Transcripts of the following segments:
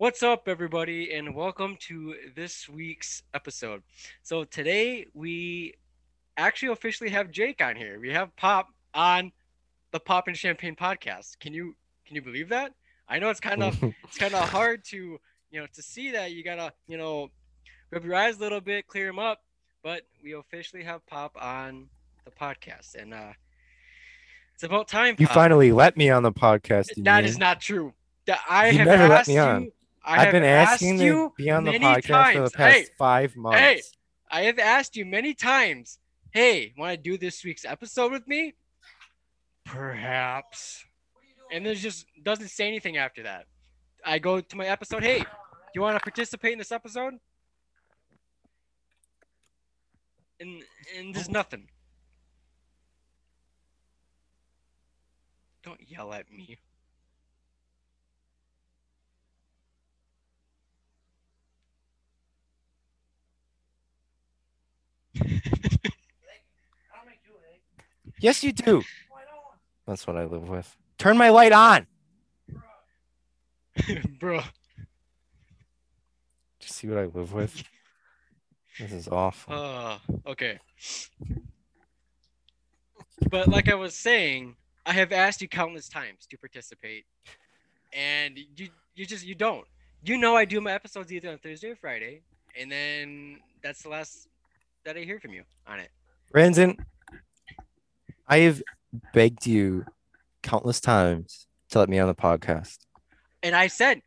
What's up, everybody, and welcome to this week's episode. So today we actually officially have Jake on here. We have Pop on the Pop and Champagne podcast. Can you can you believe that? I know it's kind of it's kind of hard to you know to see that. You gotta you know rub your eyes a little bit, clear them up. But we officially have Pop on the podcast, and uh it's about time. You finally let me on the podcast. That is not true. That I You have never let asked me you. I I've have been asking asked to you be on the podcast times. for the past Hey, five months. I have asked you many times, hey, want to do this week's episode with me? Perhaps. And there's just doesn't say anything after that. I go to my episode, hey, do you want to participate in this episode? And and there's nothing. Don't yell at me. Yes, you do. That's what I live with. Turn my light on. Bro. Do you see what I live with? This is awful. Uh, okay. But like I was saying, I have asked you countless times to participate, and you you just you don't. You know I do my episodes either on Thursday or Friday, and then that's the last that I hear from you on it. Brandon, I have begged you countless times to let me on the podcast. And I said,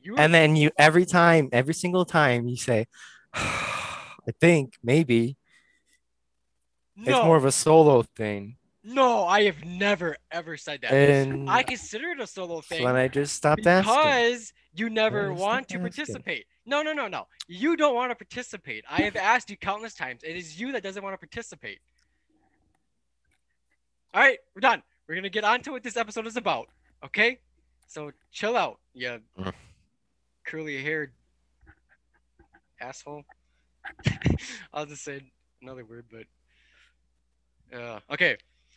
you And then you every time, every single time you say, I think maybe no, it's more of a solo thing. no, I have never ever said that. And I consider it a solo thing. When I just stopped asking. because you never want to asking? participate. No, no, no, no. You don't want to participate. I have asked you countless times. It is you that doesn't want to participate. All right, we're done. We're gonna get on to what this episode is about. Okay, so chill out, you Mm. curly-haired asshole. I'll just say another word, but uh, okay.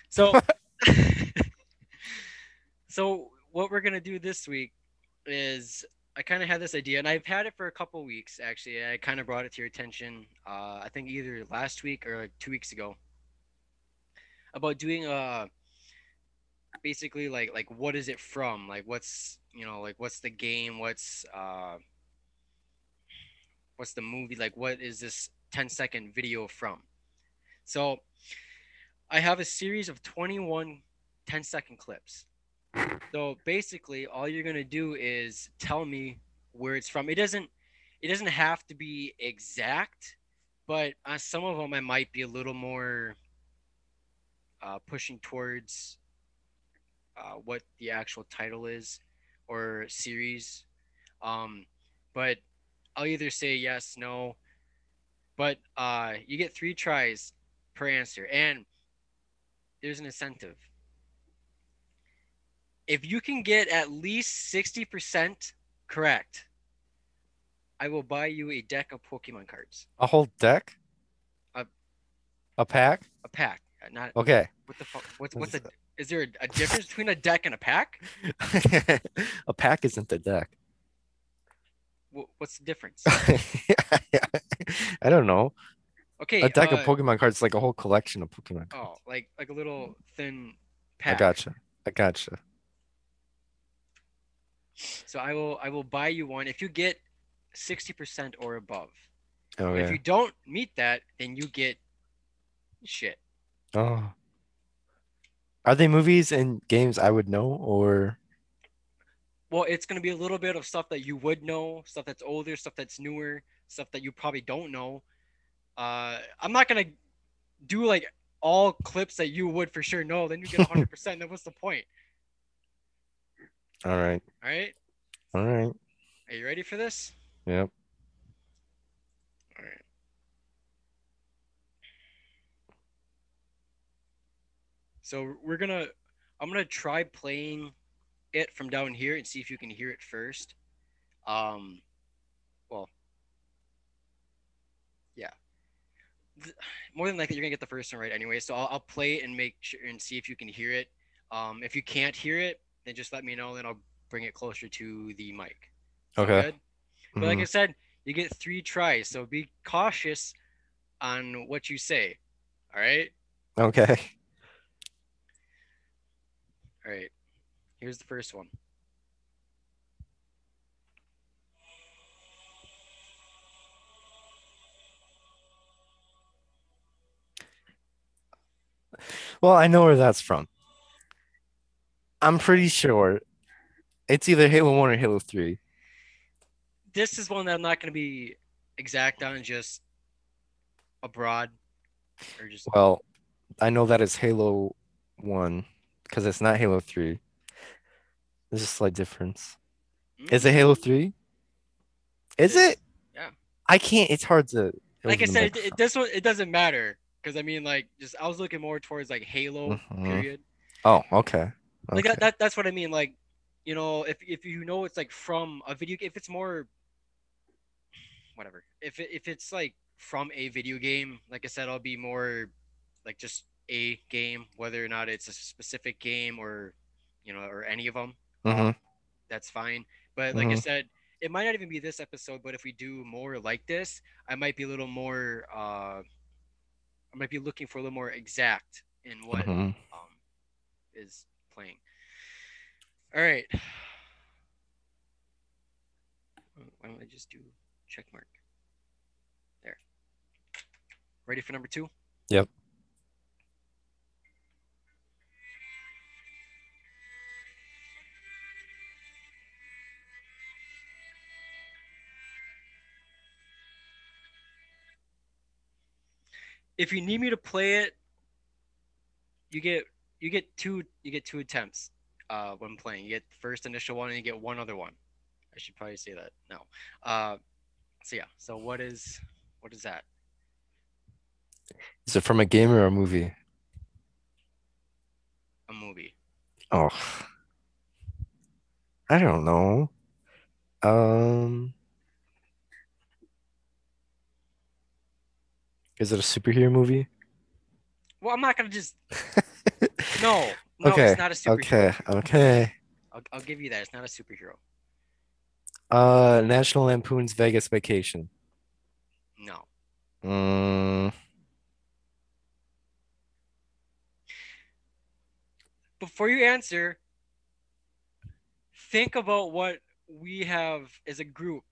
So, so what we're gonna do this week is I kind of had this idea, and I've had it for a couple weeks actually. I kind of brought it to your attention. Uh, I think either last week or two weeks ago about doing uh basically like like what is it from? Like what's you know like what's the game? What's uh what's the movie? Like what is this 10 second video from? So I have a series of 21 10 second clips. So basically, all you're gonna do is tell me where it's from. It doesn't it doesn't have to be exact, but on some of them I might be a little more uh, pushing towards uh, what the actual title is or series. Um, but I'll either say yes, no. But uh, you get three tries per answer, and there's an incentive if you can get at least 60% correct, I will buy you a deck of Pokemon cards. A whole deck? A- a pack? A pack. Uh, Not Okay. what the fuck what's what's a is there a, a difference between a deck and a pack? a pack isn't the deck. What's the difference? I don't know. Okay. A deck uh, of Pokemon cards is like a whole collection of Pokemon cards. Oh, like like a little thin pack. I gotcha. I gotcha. So I will I will buy you one if you get 60% or above. Okay. If you don't meet that, then you get shit. Oh. Are they movies and games I would know or Well, it's gonna be a little bit of stuff that you would know, stuff that's older, stuff that's newer, stuff that you probably don't know. Uh, I'm not gonna do like all clips that you would for sure know. Then you get 100. percent Then what's the point? all right. All right, All right. are you ready for this? Yep. So we're gonna, I'm gonna try playing it from down here and see if you can hear it first. Um, well, yeah. More than likely, you're gonna get the first one right anyway. So I'll, I'll play it and make sure and see if you can hear it. Um, if you can't hear it, then just let me know. Then I'll bring it closer to the mic. Sound Okay. good? But like I said, you get three tries, so be cautious on what you say. All right. Okay. All right. Here's the first one. Well, I know where that's from. I'm pretty sure it's either Halo 1 or Halo 3. This is one that I'm not going to be exact on, just abroad or just Well, I know that is Halo 1 because it's not Halo 3. There's a slight difference. Is it Halo 3? Is is. it? Yeah. I can't. It's hard to. like I said, it, it, this one it doesn't matter because I mean, like, just I was looking more towards like Halo Mhm. period. Oh, okay. Like that, that that's what I mean. Like, you know, if if you know it's like from a video, if it's more, whatever. If if it's like from a video game, like I said, I'll be more like just a game, whether or not it's a specific game or, you know, or any of them. Mhm. That's fine. But like I Mhm. said, it might not even be this episode. But if we do more like this, I might be a little more. uh I might be looking for a little more exact in what Mhm. um, is playing. All right. Why don't I just do check mark? There. Ready for number two? Yep. If you need me to play it, you get you get two you get two attempts uh, when playing. You get the first initial one and you get one other one. I should probably say that no. Uh, so yeah. So what is what is that? Is it from a game or a movie? A movie. Oh, I don't know. Um, is it a superhero movie? Well, I'm not gonna just no. No, Okay, it's not a superhero. Okay, okay. I'll, I'll give you that. It's not a superhero. Uh, National Lampoon's Vegas Vacation. No. Mm, Before you answer, think about what we have as a group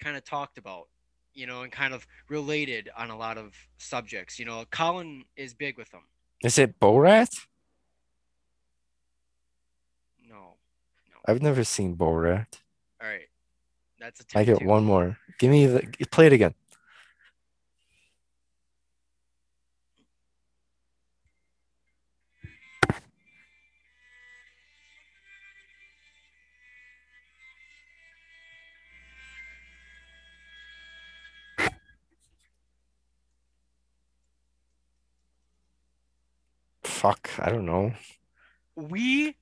kind of talked about, you know, and kind of related on a lot of subjects. You know, Colin is big with them. is it Borat? No. No. I've never seen Borat. All right. That's a I get one more. Give me the play it again. Fuck, I don't know. We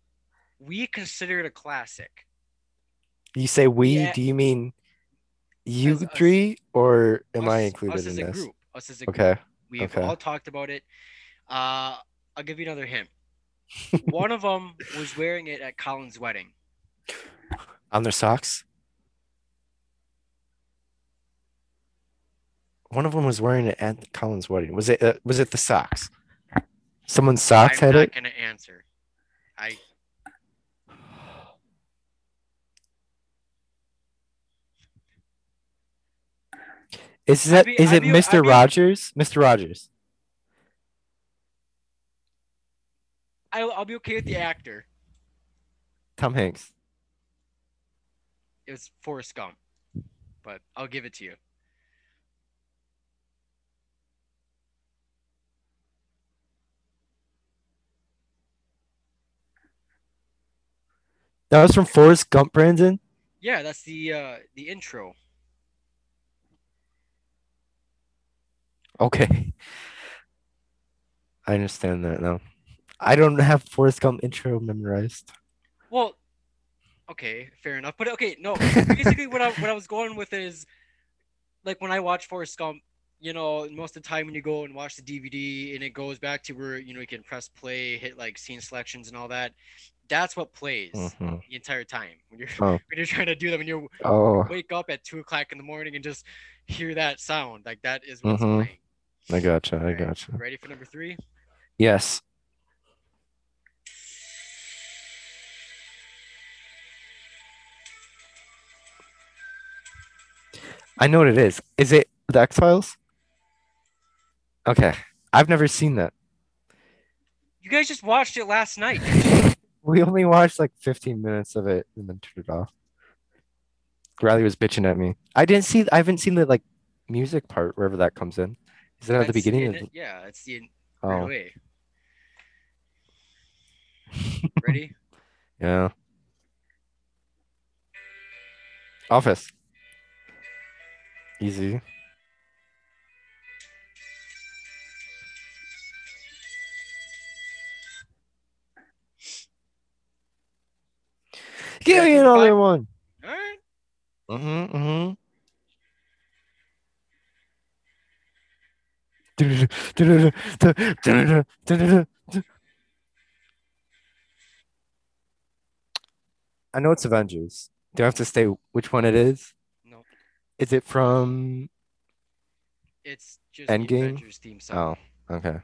we consider it a classic. You say we, Yeah. do you mean you us- three or am I Us- included us as in a this? group. Us as a group. Okay. We've okay. all talked about it. Uh, I'll give you another hint. One of them was wearing it at Colin's wedding. On their socks? One of them was wearing it at Colin's wedding. Was it uh, was it the socks? Someone's socks I'm had not it? gonna answer. I Is I'd that be- is I'd it be- Mr. I'd be- Rogers? Mr. Rogers. I'll, I'll be okay with the actor. Tom Hanks. It was Forrest Gump, but I'll give it to you. That was from Forrest Gump, Brandon. Yeah, that's the uh the intro. Okay. I understand that now. I don't have Forrest Gump intro memorized. Well, okay, fair enough. But okay, no. Basically, what I what I was going with is, like when I watch Forrest Gump, you know, most of the time when you go and watch the DVD and it goes back to where you know you can press play, hit like scene selections and all that. That's what plays Mhm. the entire time when you're Oh. when you're trying to do them and you Oh, wake up at two o'clock in the morning and just hear that sound. Like that is what's Mhm. playing. I gotcha. I gotcha. Ready for number three? Yes. I know what it is. Is it the X Files? Okay. I've never seen that. You guys just watched it last night. We only watched like 15 minutes of it and then turned it off. Riley was bitching at me. I didn't see I haven't seen the like music part wherever that comes in. Is it at the beginning it- Yeah, it's the oh. right Oh, away. Ready? yeah. Office. Easy. Give me another five. one. All right. Mm-hmm. Mm-hmm. I know it's Avengers. Do I have to say which one it is? No, Is it from? it's just Endgame? the Avengers theme song. Oh, okay.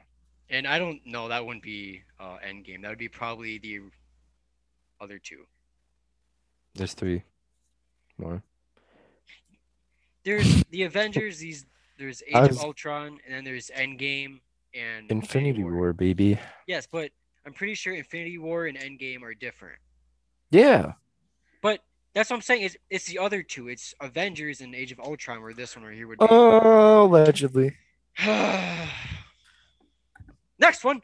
And I don't know. That wouldn't be uh, Endgame. That would be probably the other two. There's three more. There's the Avengers. These there's Age I of Ultron, and then there's Endgame and Infinity War, baby. Yes, but I'm pretty sure Infinity War and Endgame are different. Yeah. But that's what I'm saying. Is it's the other two. It's Avengers and Age of Ultron, where this one right here would be. Oh, allegedly. Next one.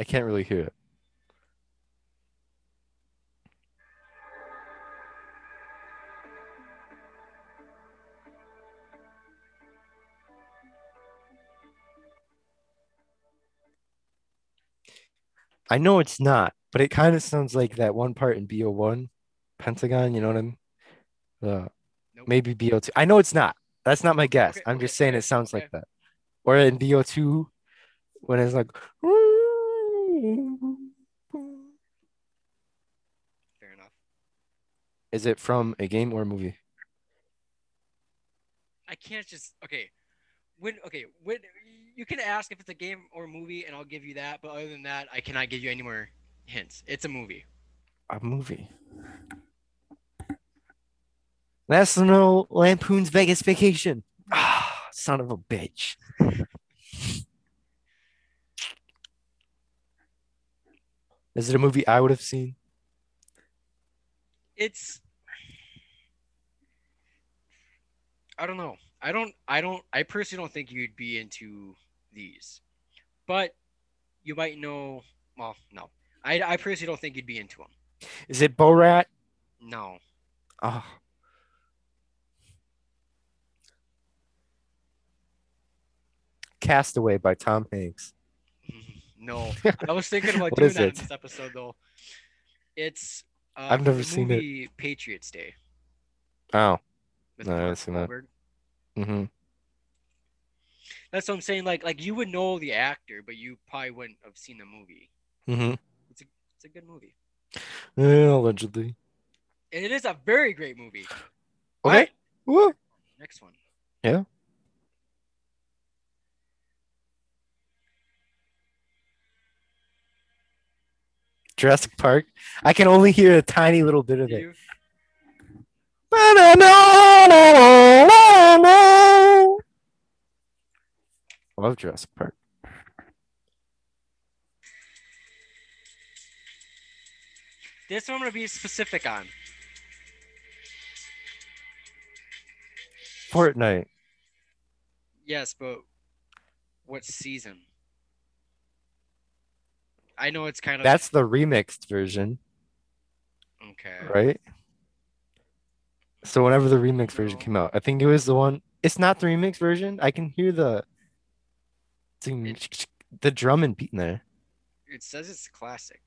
I can't really hear it. I know it's not, but it kind of sounds like that one part in BO1, Pentagon, you know what I mean? Uh, Nope. maybe BO2. I know it's not. That's not my guess. Okay, I'm okay, just saying okay, it sounds like that. Or in BO2, when it's like, Fair enough. is it from a game or a movie? I can't just okay. When okay, when you can ask if it's a game or a movie, and I'll give you that. But other than that, I cannot give you any more hints. It's a movie. A movie. National Lampoon's Vegas Vacation. Ah, son of a bitch. Is it a movie I would have seen? It's. I don't know. I don't. I don't. I personally don't think you'd be into these, but you might know. Well, no. I, I personally don't think you'd be into them. Is it Borat? No. Oh. Castaway by Tom Hanks. No. I was thinking about doing that it? in this episode though. It's. Uh, I've never seen it. Patriots Day. Oh. with No, I haven't seen that. Wahlberg. hmm That's what I'm saying. Like, like you would know the actor, but you probably wouldn't have seen the movie. Mm-hmm. It's a it's a good movie, Yeah, allegedly. and it is a very great movie. Okay. Alright, Woo. next one. Yeah. Jurassic Park. I can only hear a tiny little bit of it. I love Jurassic Park. this one I'm gonna be specific on. Fortnite. Yes, but what season? I know it's kind of That's the remixed version, okay. right? So whenever the remix version came out, I think it was the one. It's not the remix version. I can hear the the drum and beat in there. It says it's a classic.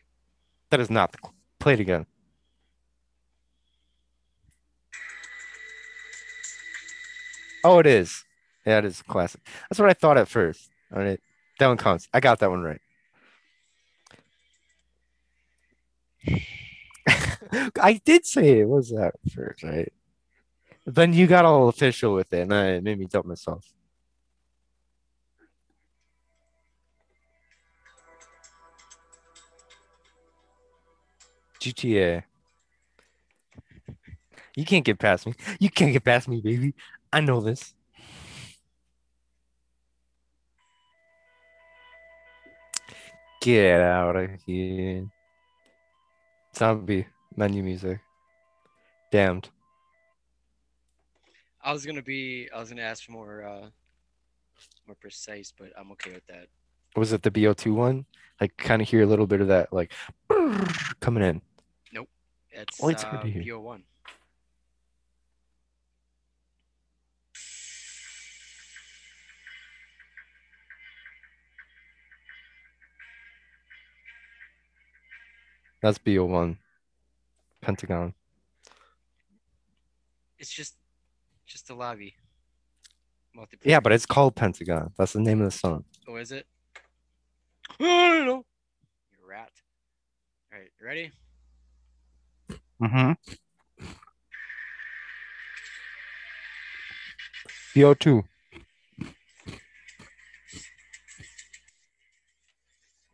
That is not the play it again. Oh, it is. Yeah, it is a classic. That's what I thought at first. All right, that one counts. I got that one right. I did say it was that first, right? Then you got all official with it, and I, it made me doubt myself. GTA. You can't get past me. You can't get past me, baby. I know this. Get out of here. Zombie menu music. Damned. I was gonna be. I was gonna ask for more, uh, more precise, but I'm okay with that. Was it the BO2 one? Like, kind of hear a little bit of that, like, coming in. It's Oh, it's uh, to hear. BO1. That's BO1. Pentagon. It's just, just a lobby. Multiplayer. Yeah, but it's called Pentagon. That's the name of the song. Oh, is it? I don't know. You rat. All right, you ready? Mm-hmm. BO2.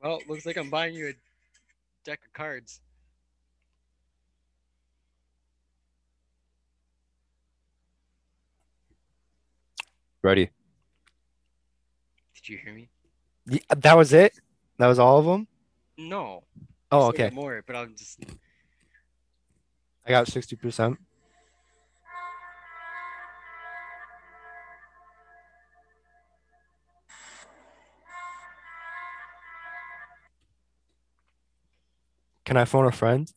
Well, looks like I'm buying you a deck of cards. Ready. Did you hear me? Y- uh, That was it? That was all of them? No. Oh, okay. More, but I'm just. I got 60%. Can I phone a friend?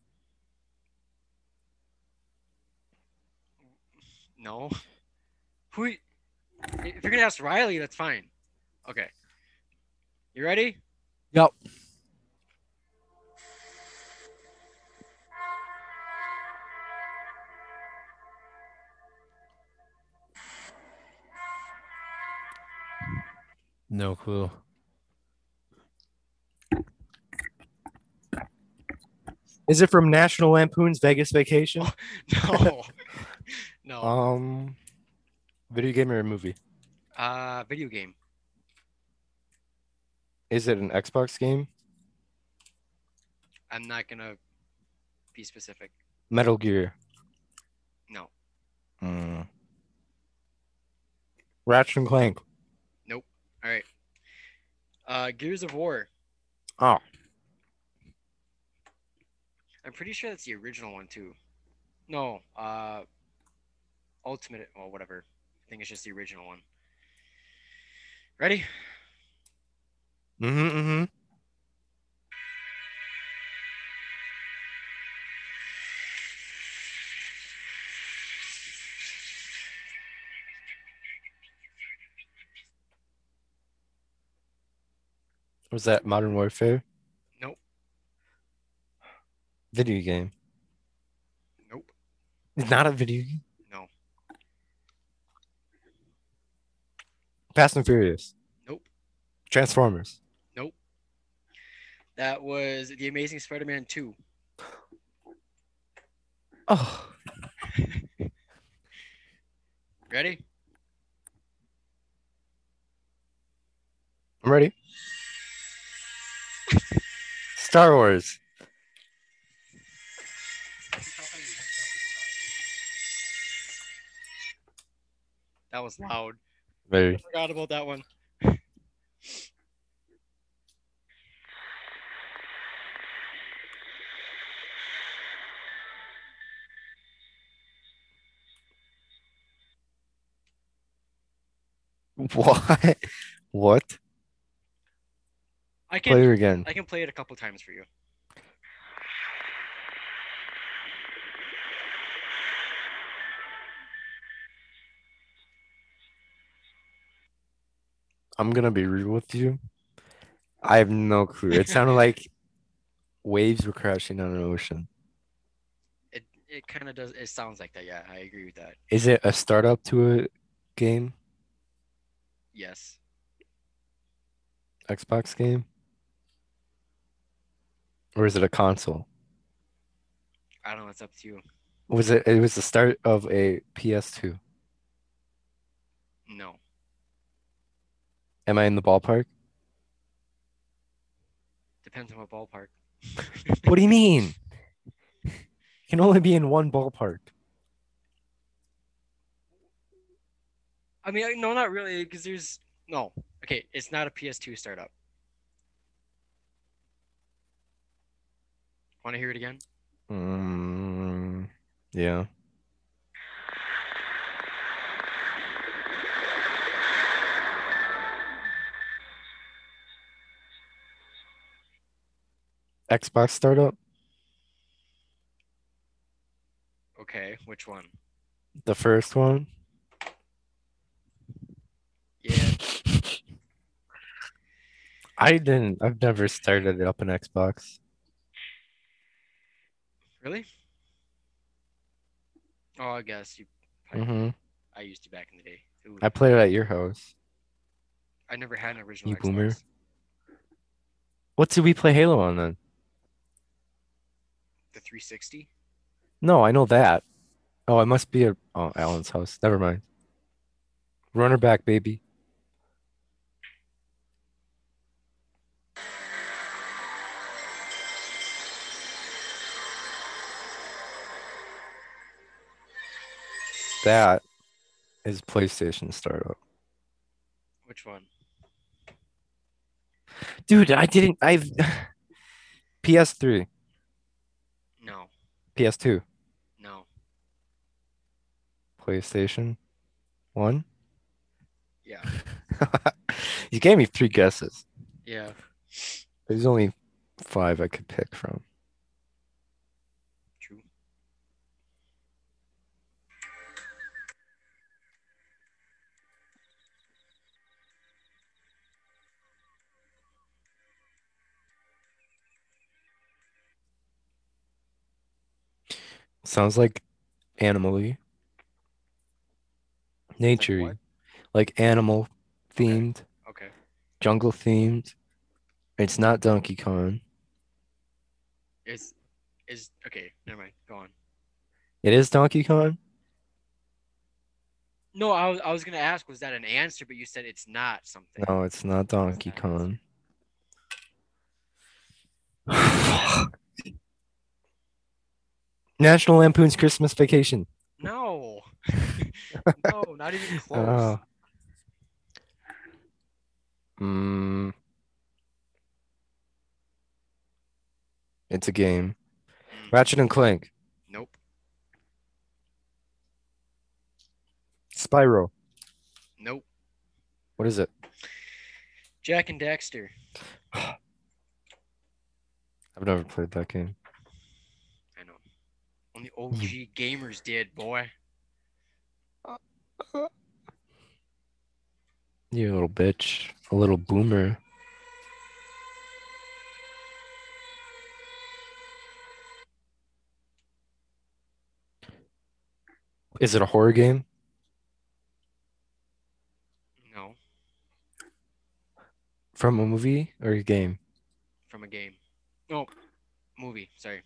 No. Who? If you're gonna ask Riley, that's fine. Okay. You ready? Yep. No clue. Is it from National Lampoon's Vegas Vacation? No. no. Um, video game or a movie? Uh, video game. Is it an Xbox game? I'm not gonna be specific. Metal Gear. No. Mm. Ratchet and Clank. Nope. All right. Uh, Gears of War. Oh, I'm pretty sure that's the original one too. No. Uh, Ultimate or whatever. I think it's just the original one. Ready? mm-hmm, mm-hmm. Was that Modern Warfare? Video game. Nope. It's not a video game. No. Fast and Furious. Nope. Transformers. Nope. That was The Amazing Spider-Man 2. Oh, Ready? I'm ready. Star Wars. That was loud. Very. I forgot about that one. What? What? I can Play it again. I can play it a couple times for you. I'm gonna be real with you. I have no clue. It sounded like waves were crashing on an ocean. It it kind of does. It sounds like that. Yeah, I agree with that. Is it a startup to a game? Yes. Xbox game? Or is it a console? I don't know. It's up to you. Was it it was the start of a PS2. No. Am I in the ballpark? Depends on what ballpark. What do you mean? You can only be in one ballpark. I mean, no, not really, because there's no. Okay, it's not a PS2 startup. Want to hear it again? Mm, yeah. Xbox startup? Okay, which one? The first one? Yeah, I didn't. I've never started it up an Xbox. really? Oh, I guess you. I, hmm I used to back in the day. Ooh, I played it at your house. I never had an original You Xbox. boomer. What did we play Halo on then? The 360. No, I know that. Oh, it must be at oh, Alan's house. Never mind. Runner back, baby. That is PlayStation startup. Which one? Dude, I didn't I've PS3, No, PS2, no. PlayStation 1. Yeah, You gave me three guesses. yeah. There's only five I could pick from. Sounds like animally, nature what? like animal themed, Okay. jungle themed. It's not Donkey Kong. Is is okay. Never mind. Go on. It is Donkey Kong. No, I was I was gonna ask, was that an answer? But you said it's not something. No, it's not Donkey not. Kong. National Lampoon's Christmas Vacation. No. no, not even close. Oh. Mm. It's a game. Mm, Ratchet and Clank. Nope. Spyro. Nope. What is it? Jak and Daxter. I've never played that game. Know. Only OG gamers did, boy. You little bitch. A little boomer. Is it a horror game? No, From a movie or a game? from a game. No, movie. Sorry.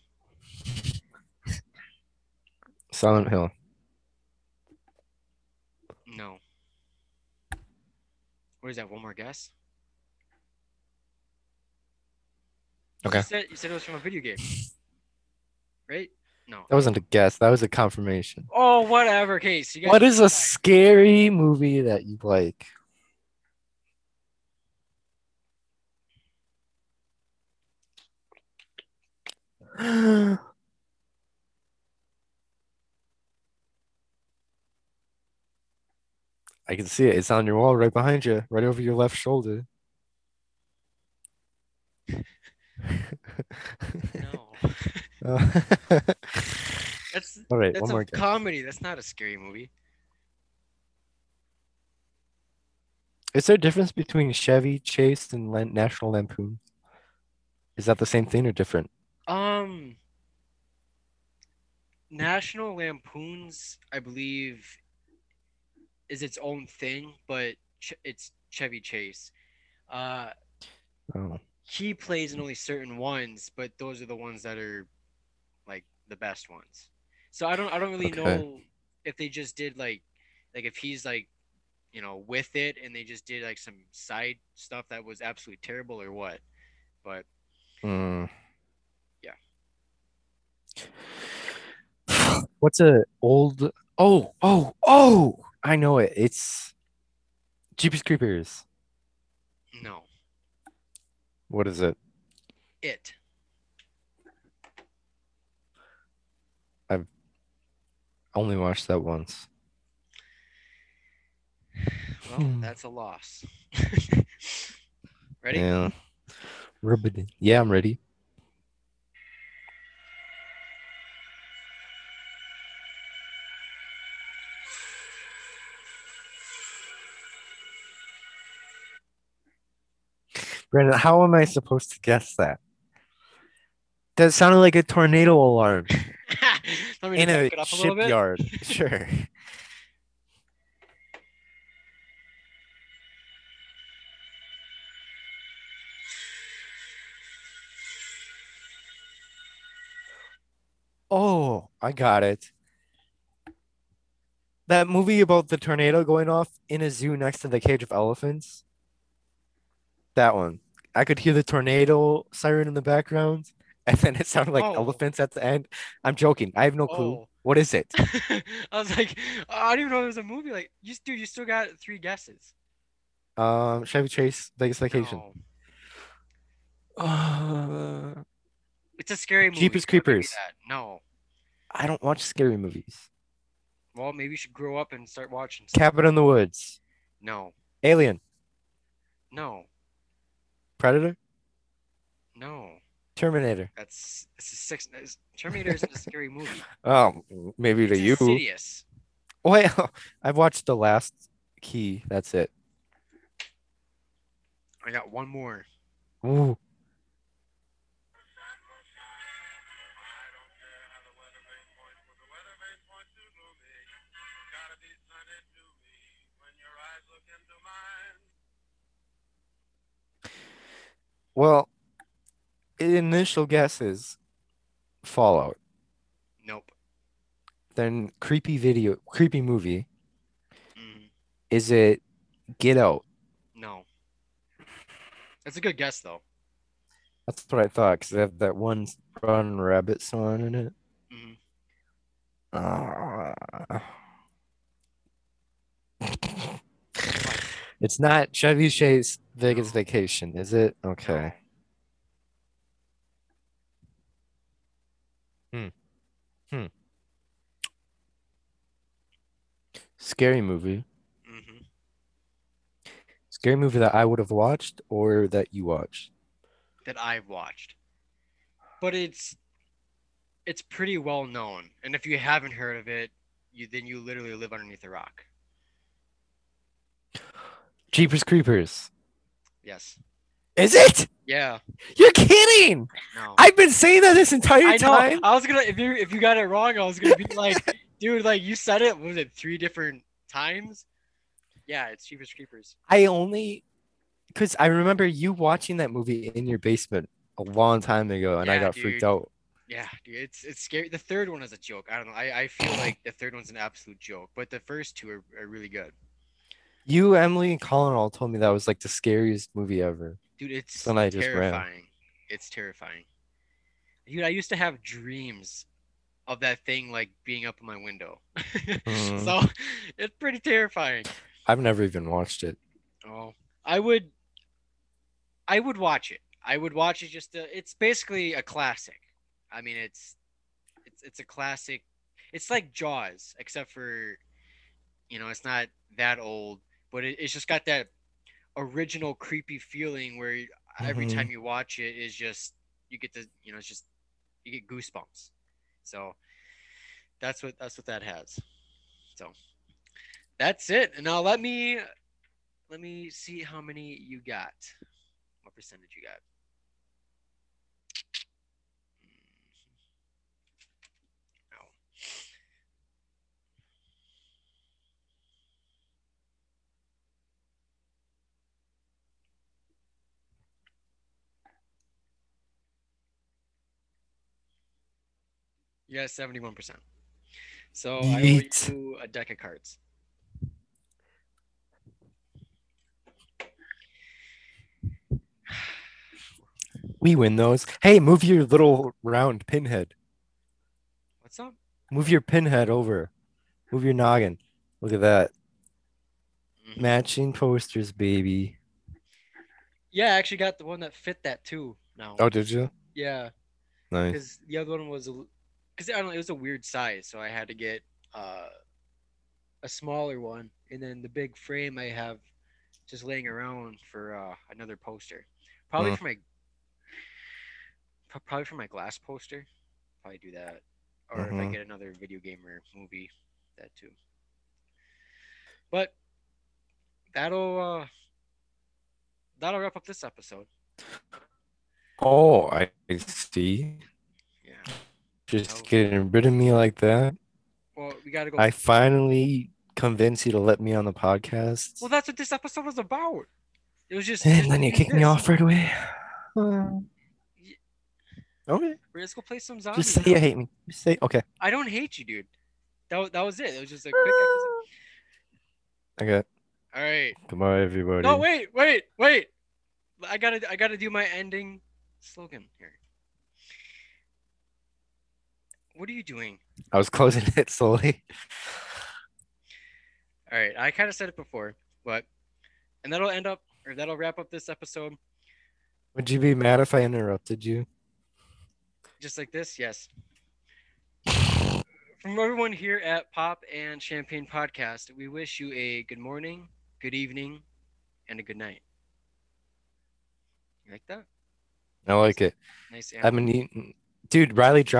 Silent Hill. No. What is that? One more guess? Okay. You said, you said it was from a video game. Right? No. That wasn't a guess. That was a confirmation. Oh, whatever. Okay, so you guys What is a scary movie that you like? I can see it. It's on your wall right behind you, right over your left shoulder. No. Uh, That's All right, that's one a more comedy. That's not a scary movie. Is there a difference between Chevy Chase and National Lampoon? Is that the same thing or different? Um National Lampoons, I believe is its own thing, but Ch- it's Chevy Chase. Uh, Oh. he plays in only certain ones, but those are the ones that are like the best ones. So I don't I don't really Okay. know if they just did like like if he's like you know with it and they just did like some side stuff that was absolutely terrible or what. But Mm. Yeah. What's a old? Oh, oh, oh! I know it. It's Jeepers Creepers. no, What is it? it. I've only watched that once. Well, Hmm. that's a loss. Ready? Yeah. Yeah, I'm ready. Brandon, how am I supposed to guess that? That sounded like a tornado alarm in a back it up a shipyard. Sure. Oh, I got it. That movie about the tornado going off in a zoo next to the cage of elephants. That one. I could hear the tornado siren in the background, and then it sounded like Oh. elephants at the end. I'm joking. I have no clue. Oh. What is it? I was like, I don't even know it was a movie. Like, you, dude, you still got three guesses. Um, Chevy Chase, Vegas Vacation. No. Uh, It's a scary movie. Jeepers Creepers. No. I don't watch scary movies. Well, maybe you should grow up and start watching. Cabin in the Woods, No. Alien, No. Predator, No. Terminator. That's it's a six. it's- Terminator isn't a scary movie. Oh, maybe to It's you. Insidious. Wait, I've watched the last key. That's it. I got one more. Ooh. Well, initial guess is Fallout. Nope. Then creepy video, creepy movie. Mm, Is it Get Out? no. That's a good guess though. That's what I thought because they have that one Run Rabbit song in it. Mhm. Ah. it's not Chevy Chase Vegas Vacation, is it? Okay. Hmm. Hmm. Scary movie. Mm-hmm. Scary movie that I would have watched or that you watched. That I've watched, but it's it's pretty well known. And if you haven't heard of it, you then you literally live underneath a rock. Jeepers Creepers. Yes. Is it? Yeah. You're kidding! No. I've been saying that this entire I know. time. I was gonna if you if you got it wrong, I was gonna be like, dude, like you said it. Was it three different times? Yeah, it's Jeepers Creepers. I only because I remember you watching that movie in your basement a long time ago, and I got dude. freaked out. Yeah, dude, it's it's scary. The third one is a joke. I don't know. I, I feel like the third one's an absolute joke, but the first two are, are really good. You, Emily, and Colin all told me that was like the scariest movie ever. Dude, it's Then I just ran. terrifying. It's terrifying. Dude, I used to have dreams of that thing like being up in my window. Mhm. so it's pretty terrifying. I've never even watched it. Oh, I would, I would watch it. I would watch it just to, it's basically a classic. I mean, it's, it's, it's a classic. It's like Jaws, except for, you know, it's not that old, but it, it's just got that original creepy feeling where every Mhm. time you watch it is just, you get the, you know, it's just, you get goosebumps. So that's what, that's what that has. So that's it. And now let me let me see how many you got. What percentage you got? You got seventy-one percent. So I owe Yeet. you a deck of cards. We win those. Hey, move your little round pinhead. What's up? Move your pinhead over. Move your noggin. Look at that. Mhm. Matching posters, baby. Yeah, I actually got the one that fit that too. Now. Oh, did you? Yeah, Nice. because the other one was because I don't know it was a weird size, so I had to get uh, a smaller one, and then the big frame I have just laying around for uh, another poster. Probably Hmm. for my probably for my glass poster. Probably do that, or if I Mhm. get another video game or movie, that too. But that'll uh, that'll wrap up this episode. Oh, I see. Just getting rid of me like that. Well, we gotta go. I finally convinced you to let me on the podcast. Well, that's what this episode was about. It was just. and then you do kick me off right away. Okay. Let's go play some zombies. Just say you hate me. Just say okay. I don't hate you, dude. That, that was it. It was just a quick episode. Okay. All right. Goodbye, everybody. No, wait, wait, wait. I gotta, I gotta do my ending slogan here. What are you doing? I was closing it slowly. All right. I kind of said it before, but, and that'll end up, or that'll wrap up this episode Would you be mad if I interrupted you? just like this. Yes. From everyone here at Pop and Champagne Podcast, we wish you a good morning, good evening, and a good night. You like that? I like it. Nice. I'm an dude. Riley, drop